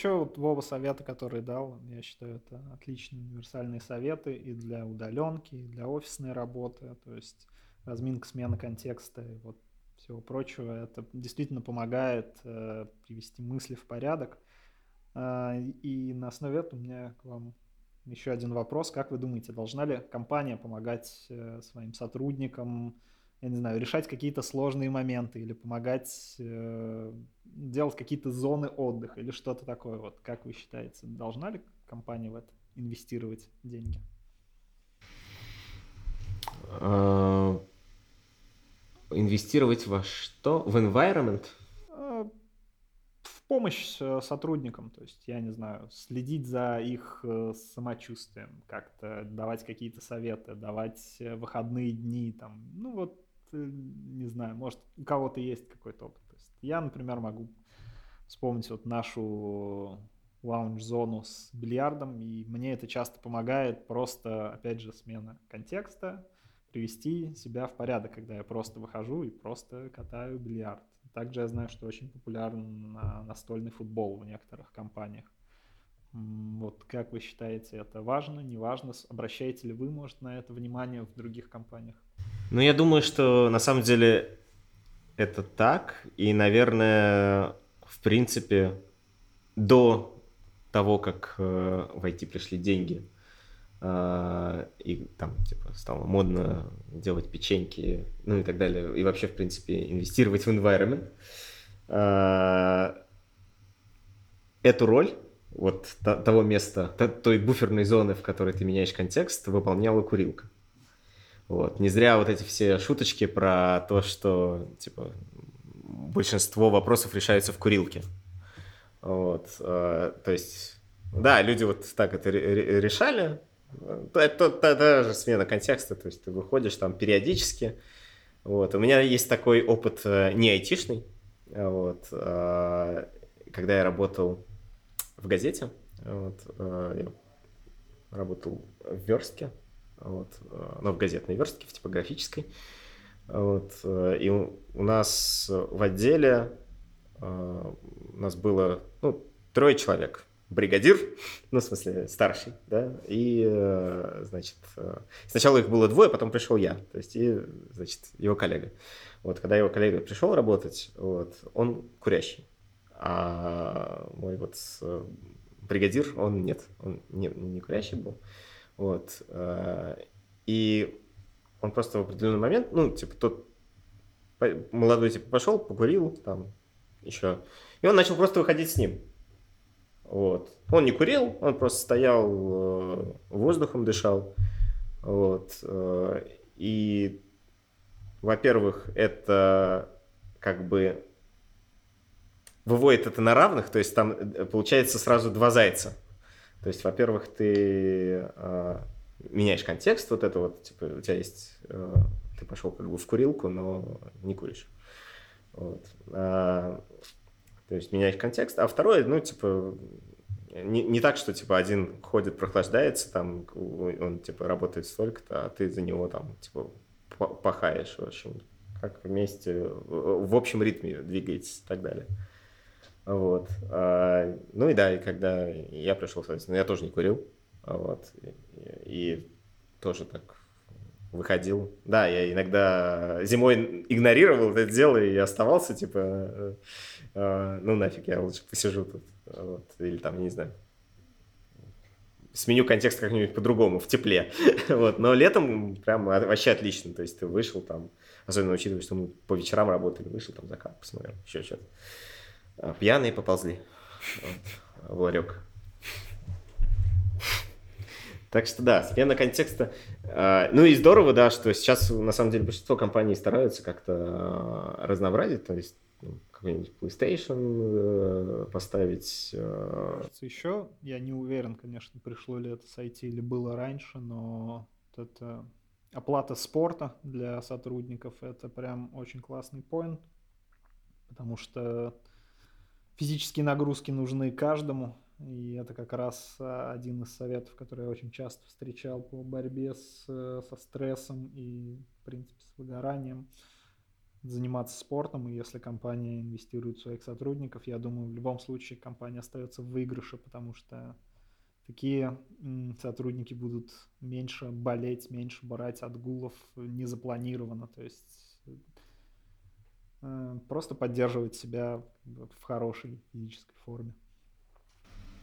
Еще вот Вова советы, которые дал, я считаю, это отличные универсальные советы и для удаленки, и для офисной работы, то есть разминка, смена контекста и вот всего прочего. Это действительно помогает э, привести мысли в порядок. Э, и на основе этого у меня к вам еще один вопрос. Как вы думаете, должна ли компания помогать э, своим сотрудникам я не знаю, решать какие-то сложные моменты или помогать э, делать какие-то зоны отдыха или что-то такое. Вот как вы считаете, должна ли компания в это инвестировать деньги? А, инвестировать во что? В environment? А, в помощь э, сотрудникам, то есть, я не знаю, следить за их э, самочувствием, как-то давать какие-то советы, давать э, выходные дни, там, ну вот не знаю, может, у кого-то есть какой-то опыт. То есть я, например, могу вспомнить вот нашу лаунж-зону с бильярдом, и мне это часто помогает просто, опять же, смена контекста, привести себя в порядок, когда я просто выхожу и просто катаю бильярд. Также я знаю, что очень популярен настольный футбол в некоторых компаниях. Вот как вы считаете, это важно, не важно? Обращаете ли вы, может, на это внимание в других компаниях? Ну, я думаю, что на самом деле это так. И, наверное, в принципе, до того, как э, в IT пришли деньги, э, и там, типа, стало модно делать печеньки, ну и так далее, и вообще, в принципе, инвестировать в environment, э, эту роль вот того места, той буферной зоны, в которой ты меняешь контекст, выполняла курилка. Вот. Не зря вот эти все шуточки про то, что типа большинство вопросов решаются в курилке. Вот. А, то есть, да, люди вот так это решали. Это, это, же смена контекста, то есть ты выходишь там периодически. Вот. У меня есть такой опыт э, не айтишный. Вот. Когда я работал в газете, вот, э, я работал в верстке, вот, э, ну, в газетной верстке, в типографической. Вот, э, и у нас в отделе у нас было ну, трое человек. Бригадир, [laughs] ну, в смысле, старший, да, и, значит, сначала их было двое, потом пришел я, то есть, и, значит, его коллега. Вот, когда его коллега пришел работать, вот, он курящий, а мой вот бригадир, он нет, он не, не курящий был. Вот. Э, и он просто в определенный момент, ну, типа, тот молодой, типа, пошел, покурил там еще. И он начал просто выходить с ним. Вот. Он не курил, он просто стоял, э, воздухом дышал. Вот. Э, и, во-первых, это как бы выводит это на равных, то есть там получается сразу два зайца. То есть, во-первых, ты э, меняешь контекст, вот это вот, типа, у тебя есть, э, ты пошел как бы в курилку, но не куришь. Вот. А, то есть меняешь контекст. А второе, ну, типа, не, не так, что, типа, один ходит, прохлаждается, там, он, типа, работает столько-то, а ты за него, там, типа, пахаешь, в общем, как вместе, в общем ритме двигаетесь и так далее. Вот. А, ну и да, и когда я пришел, соответственно, я тоже не курил, вот, и, и тоже так выходил. Да, я иногда зимой игнорировал это дело и оставался, типа, э, э, ну нафиг, я лучше посижу тут, вот, или там, не знаю, сменю контекст как-нибудь по-другому, в тепле, [laughs] вот, но летом прям вообще отлично, то есть ты вышел там, особенно учитывая, что мы по вечерам работали, вышел там закат, посмотрел, еще что-то. А, пьяные поползли вот, в ларек. Так что да, смена контекста. А, ну и здорово, да, что сейчас на самом деле большинство компаний стараются как-то а, разнообразить, то есть ну, какой-нибудь PlayStation э, поставить. Э. Еще я не уверен, конечно, пришло ли это с IT или было раньше, но вот это оплата спорта для сотрудников это прям очень классный point, потому что физические нагрузки нужны каждому, и это как раз а, один из советов, который я очень часто встречал по борьбе с, со стрессом и, в принципе, с выгоранием. Заниматься спортом, и если компания инвестирует в своих сотрудников, я думаю, в любом случае компания остается в выигрыше, потому что такие сотрудники будут меньше болеть, меньше брать отгулов незапланированно. То есть э, просто поддерживать себя в хорошей физической форме.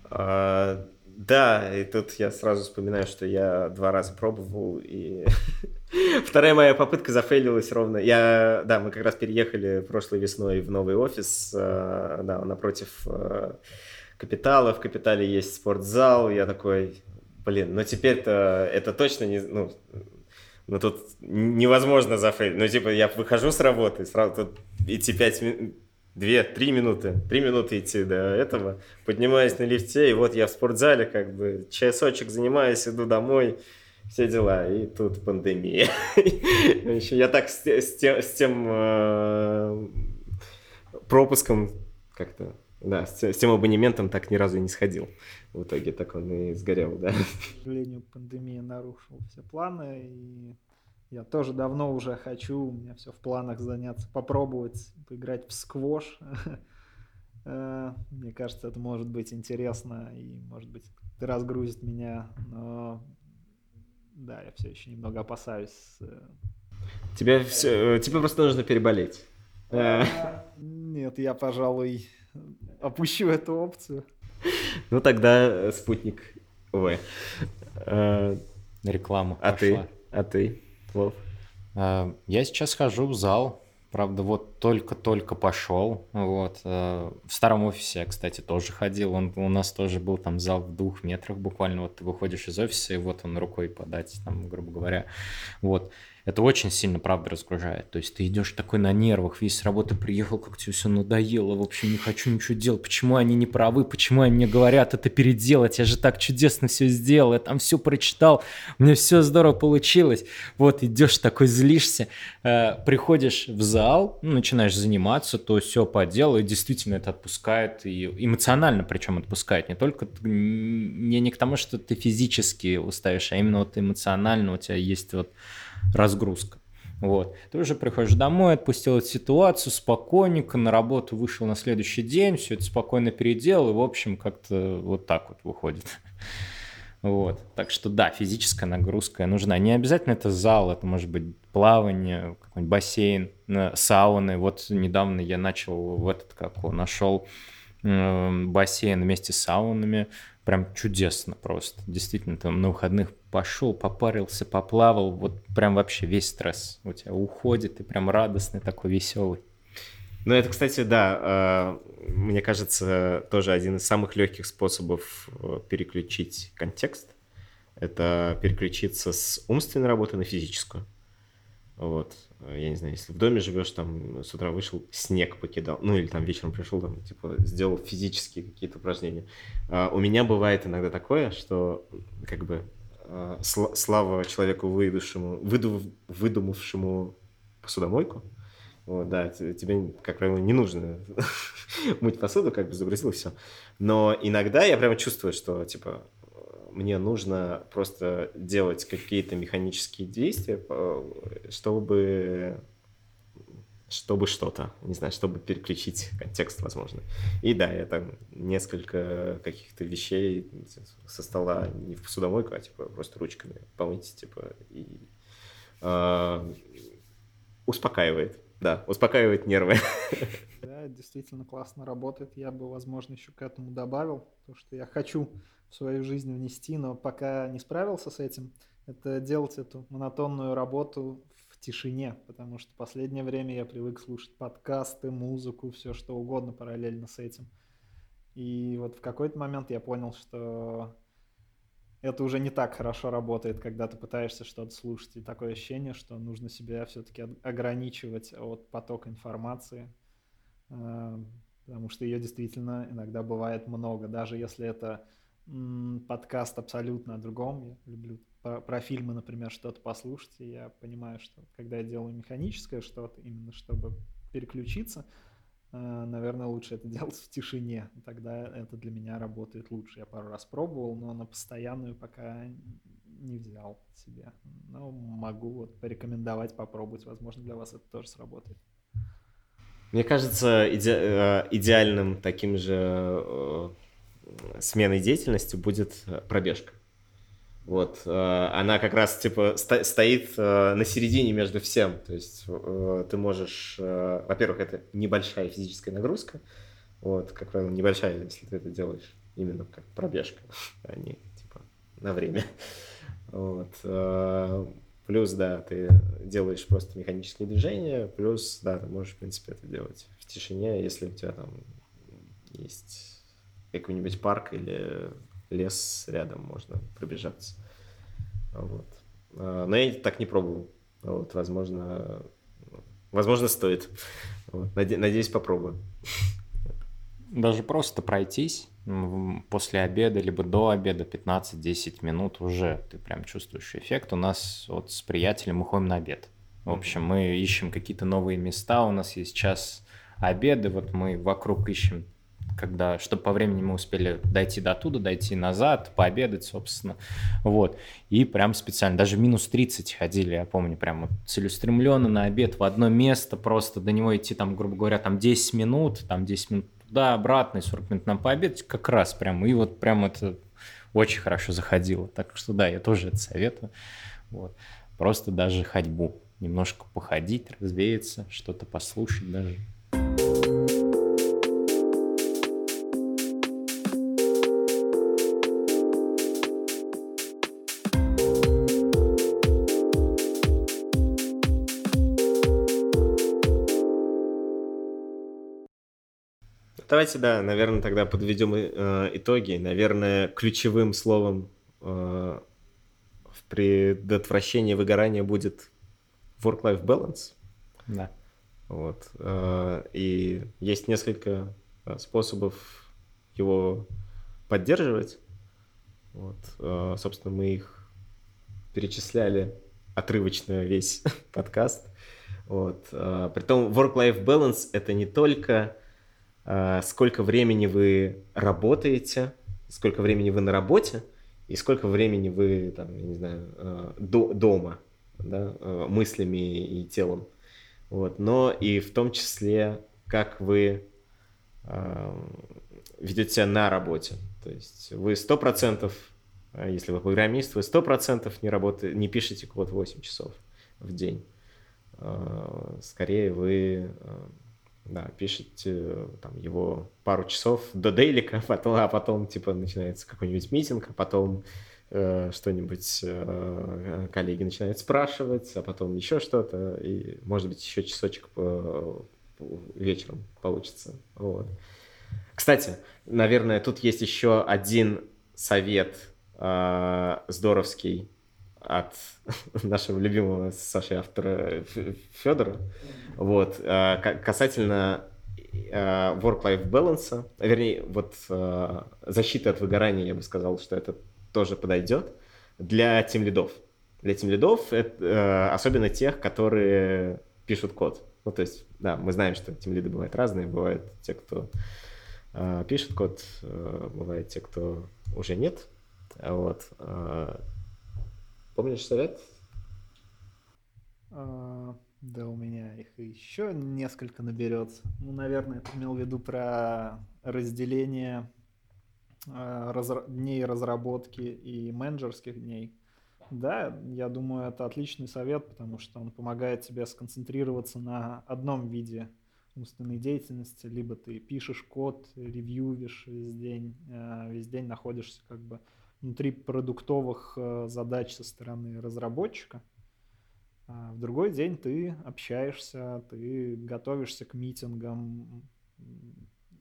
А, да, и тут я сразу вспоминаю, что я два раза пробовал, и [laughs] вторая моя попытка зафейлилась ровно. Я, да, мы как раз переехали прошлой весной в новый офис, а, да, напротив а, Капитала. В Капитале есть спортзал. Я такой, блин, ну теперь-то это точно не, ну, ну тут невозможно зафейлить. Ну, типа, я выхожу с работы, сразу тут идти пять минут две-три минуты, три минуты идти до этого, поднимаюсь на лифте, и вот я в спортзале, как бы, часочек занимаюсь, иду домой, все дела, и тут пандемия. [laughs] Я так с, тем, с тем э, пропуском как-то, да, с, с тем абонементом так ни разу и не сходил. В итоге так он и сгорел, да. К сожалению, пандемия нарушила все планы, и я тоже давно уже хочу, у меня все в планах заняться, попробовать поиграть в сквош. [laughs] Э, мне кажется, это может быть интересно и, может быть, разгрузит меня, но да, я все еще немного опасаюсь. Э. Тебе, все, тебе просто нужно переболеть. Э. Нет, я, пожалуй, опущу эту опцию. Ну тогда спутник В. Рекламу. А ты? А ты? Вов? А, я сейчас хожу в зал, правда, вот только-только пошел, вот. Э, в старом офисе я, кстати, тоже ходил, он, у нас тоже был там зал в двух метрах буквально, вот ты выходишь из офиса, и вот он рукой подать, там, грубо говоря, вот это очень сильно, правда, разгружает. То есть ты идешь такой на нервах, весь с работы приехал, как тебе все надоело, в общем, не хочу ничего делать. Почему они не правы? Почему они мне говорят это переделать? Я же так чудесно все сделал, я там все прочитал, меня все здорово получилось. Вот идешь такой, злишься, э, приходишь в зал, ну, начинаешь заниматься, то все по делу, и действительно это отпускает, и эмоционально причем отпускает. Не только не, не к тому, что ты физически устаешь, а именно вот эмоционально у тебя есть вот разгрузка. Вот. Ты уже приходишь домой, отпустил эту ситуацию спокойненько, на работу вышел на следующий день, все это спокойно переделал, и, в общем, как-то вот так вот выходит. Вот. Так что да, физическая нагрузка нужна. Не обязательно это зал, это может быть плавание, какой-нибудь бассейн, э, сауны. Вот недавно я начал в этот, как он, нашел бассейн вместе с саунами. Прям чудесно просто. Действительно, там на выходных пошел, попарился, поплавал. Вот прям вообще весь стресс у тебя уходит, и прям радостный такой, веселый. Ну, это, кстати, да, э, мне кажется, тоже один из самых легких способов э, переключить контекст. Это переключиться с умственной работы на физическую. Вот, я не знаю, если в доме живешь, там с утра вышел, снег покидал, ну или там вечером пришел, там, типа, сделал физические какие-то упражнения. А, у меня бывает иногда такое, что, как бы, а, сл- слава человеку, выдумавшему, выду- выдумавшему посудомойку, вот, да, тебе, как правило, не нужно [laughs] мыть посуду, как бы загрузил и все. Но иногда я прямо чувствую, что, типа, мне нужно просто делать какие-то механические действия, чтобы чтобы что-то, не знаю, чтобы переключить контекст, возможно. И да, я там несколько каких-то вещей со стола не в посудомойку, а типа просто ручками помыть, типа, и э, успокаивает. Да, успокаивает нервы. Да, действительно классно работает. Я бы, возможно, еще к этому добавил, то, что я хочу в свою жизнь внести, но пока не справился с этим, это делать эту монотонную работу в тишине, потому что последнее время я привык слушать подкасты, музыку, все что угодно параллельно с этим. И вот в какой-то момент я понял, что это уже не так хорошо работает, когда ты пытаешься что-то слушать. И такое ощущение, что нужно себя все-таки ограничивать от потока информации, э, потому что ее действительно иногда бывает много. Даже если это подкаст абсолютно о другом. Я люблю про, про фильмы, например, что-то послушать, и я понимаю, что когда я делаю механическое что-то, именно чтобы переключиться, э, наверное, лучше это [laughs] делать в тишине. Тогда это для меня работает лучше. Я пару раз пробовал, но на постоянную пока не взял себе. Но могу вот порекомендовать, попробовать. Возможно, для вас это тоже сработает. Мне кажется, иде э, идеальным таким же э, сменой деятельности будет э, пробежка. Вот, э, она как раз, типа, стоит э, на середине между всем. То есть ты можешь, во-первых, это небольшая физическая нагрузка, вот, как правило, небольшая, если ты это делаешь именно как пробежка, а не, типа, на время. Вот. Плюс, да, ты делаешь просто механические движения, плюс, да, ты можешь, в принципе, это делать в тишине, если у тебя там есть какой-нибудь парк или лес рядом можно пробежаться. Вот. А, но я так не пробовал. Вот, возможно, возможно, стоит. Вот. Наде- надеюсь, попробую. Даже просто пройтись после обеда, либо до обеда 15-10 минут уже ты прям чувствуешь эффект. У нас вот с приятелем мы ходим на обед. В общем, мы ищем какие-то новые места, у нас есть час обеда, вот мы вокруг ищем когда, чтобы по времени мы успели дойти до туда, дойти назад, пообедать, собственно, вот, и прям специально, даже минус 30 ходили, я помню, прям вот целеустремленно на обед в одно место, просто до него идти там, грубо говоря, там 10 минут, там 10 минут туда, обратно, и 40 минут нам пообедать, как раз прям, и вот прям это очень хорошо заходило, так что да, я тоже это советую, вот, просто даже ходьбу, немножко походить, развеяться, что-то послушать даже. Давайте, да, наверное, тогда подведем э, итоги. Наверное, ключевым словом э, в предотвращении выгорания будет work-life balance. Да. Вот. Э, и есть несколько способов его поддерживать. Вот. Собственно, мы их перечисляли отрывочно весь [laughs] подкаст. Вот. Притом work-life balance это не только сколько времени вы работаете, сколько времени вы на работе и сколько времени вы, там, я не знаю, а, до, дома, да, а, мыслями и телом. Вот. Но и в том числе, как вы ведете себя на работе. То есть вы сто процентов, если вы программист, вы сто процентов не работаете, не пишете код 8 часов в день. Скорее вы да, пишете там его пару часов до дейлика, [laughs] потом, а потом типа начинается какой-нибудь митинг, а потом э, что-нибудь э, коллеги начинают спрашивать, а потом еще что-то, и может быть еще часочек по, по вечером получится. Вот. Кстати, наверное, тут есть еще один совет э, здоровский от [laughs] нашего любимого Саши автора Федора. Вот. Касательно work-life balance, вернее, вот защиты от выгорания, я бы сказал, что это тоже подойдет для тем лидов. Для тем лидов, особенно тех, которые пишут код. Ну, то есть, да, мы знаем, что тем лиды бывают разные. Бывают те, кто э, пишет код, э, бывают те, кто уже нет. Вот. Помнишь совет? А, да, у меня их еще несколько наберется. Ну, наверное, ты имел в виду про разделение э, разра- дней разработки и менеджерских дней. Да, я думаю, это отличный совет, потому что он помогает тебе сконцентрироваться на одном виде умственной деятельности, либо ты пишешь код, ревьювишь весь день, э, весь день находишься как бы внутри продуктовых э, задач со стороны разработчика, а в другой день ты общаешься, ты готовишься к митингам,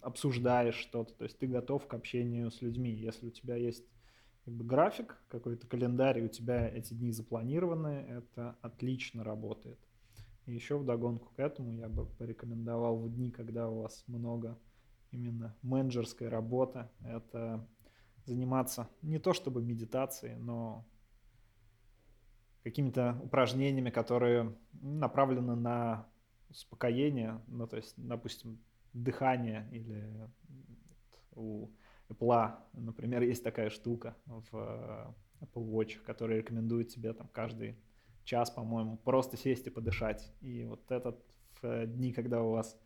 обсуждаешь что-то, то есть ты готов к общению с людьми. Если у тебя есть как бы график, какой-то календарь, у тебя эти дни запланированы, это отлично работает. И еще в догонку к этому я бы порекомендовал в дни, когда у вас много именно менеджерской работы, это заниматься не то чтобы медитацией, но какими-то упражнениями, которые направлены на успокоение, ну то есть, допустим, дыхание или у Apple, например, есть такая штука в Apple Watch, которая рекомендует тебе там каждый час, по-моему, просто сесть и подышать. И вот этот в дни, когда у вас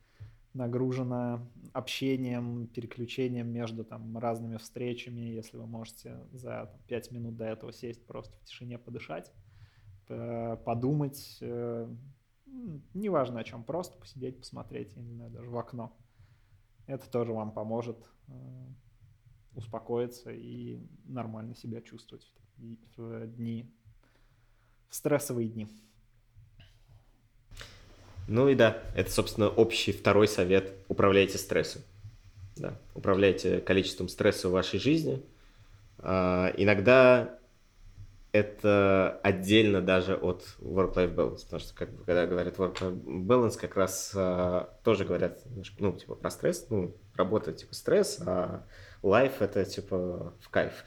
нагружено общением, переключением между там разными встречами, если вы можете за там, 5 минут до этого сесть просто в тишине подышать, подумать, э, неважно о чем, просто посидеть, посмотреть, я не знаю, даже в окно. Это тоже вам поможет э, успокоиться и нормально себя чувствовать в дни, в стрессовые дни. Ну и да, это, собственно, общий второй совет. Управляйте стрессом. Да, управляйте количеством стресса в вашей жизни. А, иногда это отдельно даже от work-life balance, потому что как когда говорят work-life balance, как раз а, тоже говорят, ну, типа, про стресс, ну, работа, типа, стресс, а life это, типа, в кайф.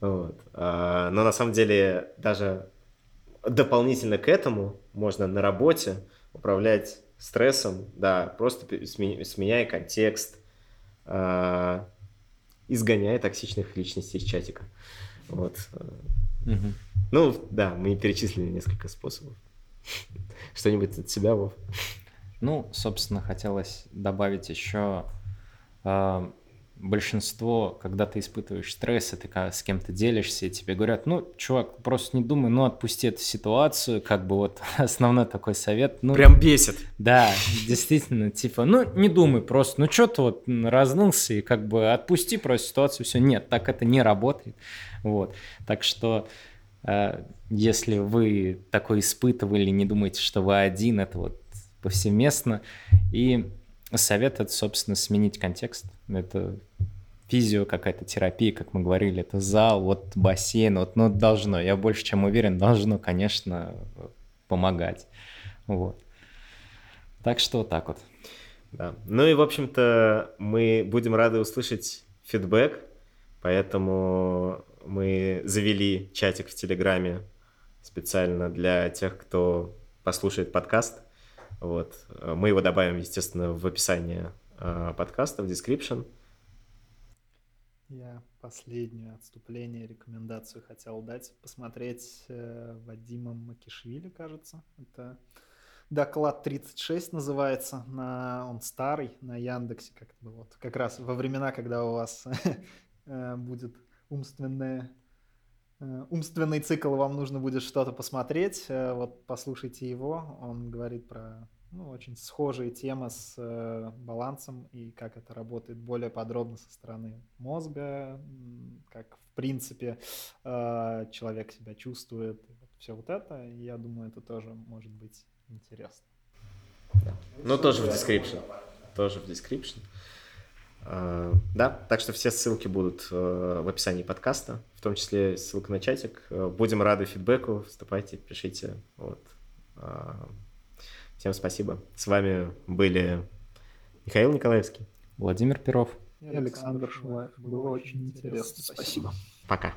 [laughs] а, но на самом деле даже дополнительно к этому можно на работе управлять стрессом, да, просто сменяя контекст, а, изгоняя токсичных личностей из чатика. Вот. Угу. Ну, да, мы перечислили несколько способов. [laughs] Что-нибудь от себя, Вов? Ну, собственно, хотелось добавить еще а, большинство, когда ты испытываешь стресс, и ты с кем-то делишься, и тебе говорят, ну, чувак, просто не думай, ну, отпусти эту ситуацию, как бы вот [laughs] основной такой совет. Ну, Прям бесит. Да, действительно, типа, ну, не думай просто, ну, что ты вот разнылся, и как бы отпусти просто ситуацию, все, нет, так это не работает, вот. Так что, э, если вы такой испытывали, не думайте, что вы один, это вот повсеместно, и совет это, собственно, сменить контекст. Это физио, какая-то терапия, как мы говорили, это зал, вот бассейн, вот, ну, должно, я больше чем уверен, должно, конечно, помогать. Вот. Так что вот так вот. Да. Ну и, в общем-то, мы будем рады услышать фидбэк, поэтому мы завели чатик в Телеграме специально для тех, кто послушает подкаст. Вот. Мы его добавим, естественно, в описание э, подкаста, в description. Я последнее отступление, рекомендацию хотел дать. Посмотреть э, Вадима Макишвили, кажется. Это доклад 36 называется. На, он старый, на Яндексе как-то вот. Как раз во времена, когда у вас [laughs] э, будет умственная э, умственный цикл, вам нужно будет что-то посмотреть. Э, вот послушайте его. Он говорит про ну, очень схожие темы с э, балансом и как это работает более подробно со стороны мозга, как в принципе э, человек себя чувствует, вот, все вот это. Я думаю, это тоже может быть интересно. Но тоже в description. Тоже в description. Э, да, так что все ссылки будут в описании подкаста, в том числе ссылка на чатик. Будем рады фидбэку, вступайте, пишите. Вот. Всем спасибо. С вами были Михаил Николаевский, Владимир Перов и Александр Шулаев. Было очень интересно. Спасибо. Пока.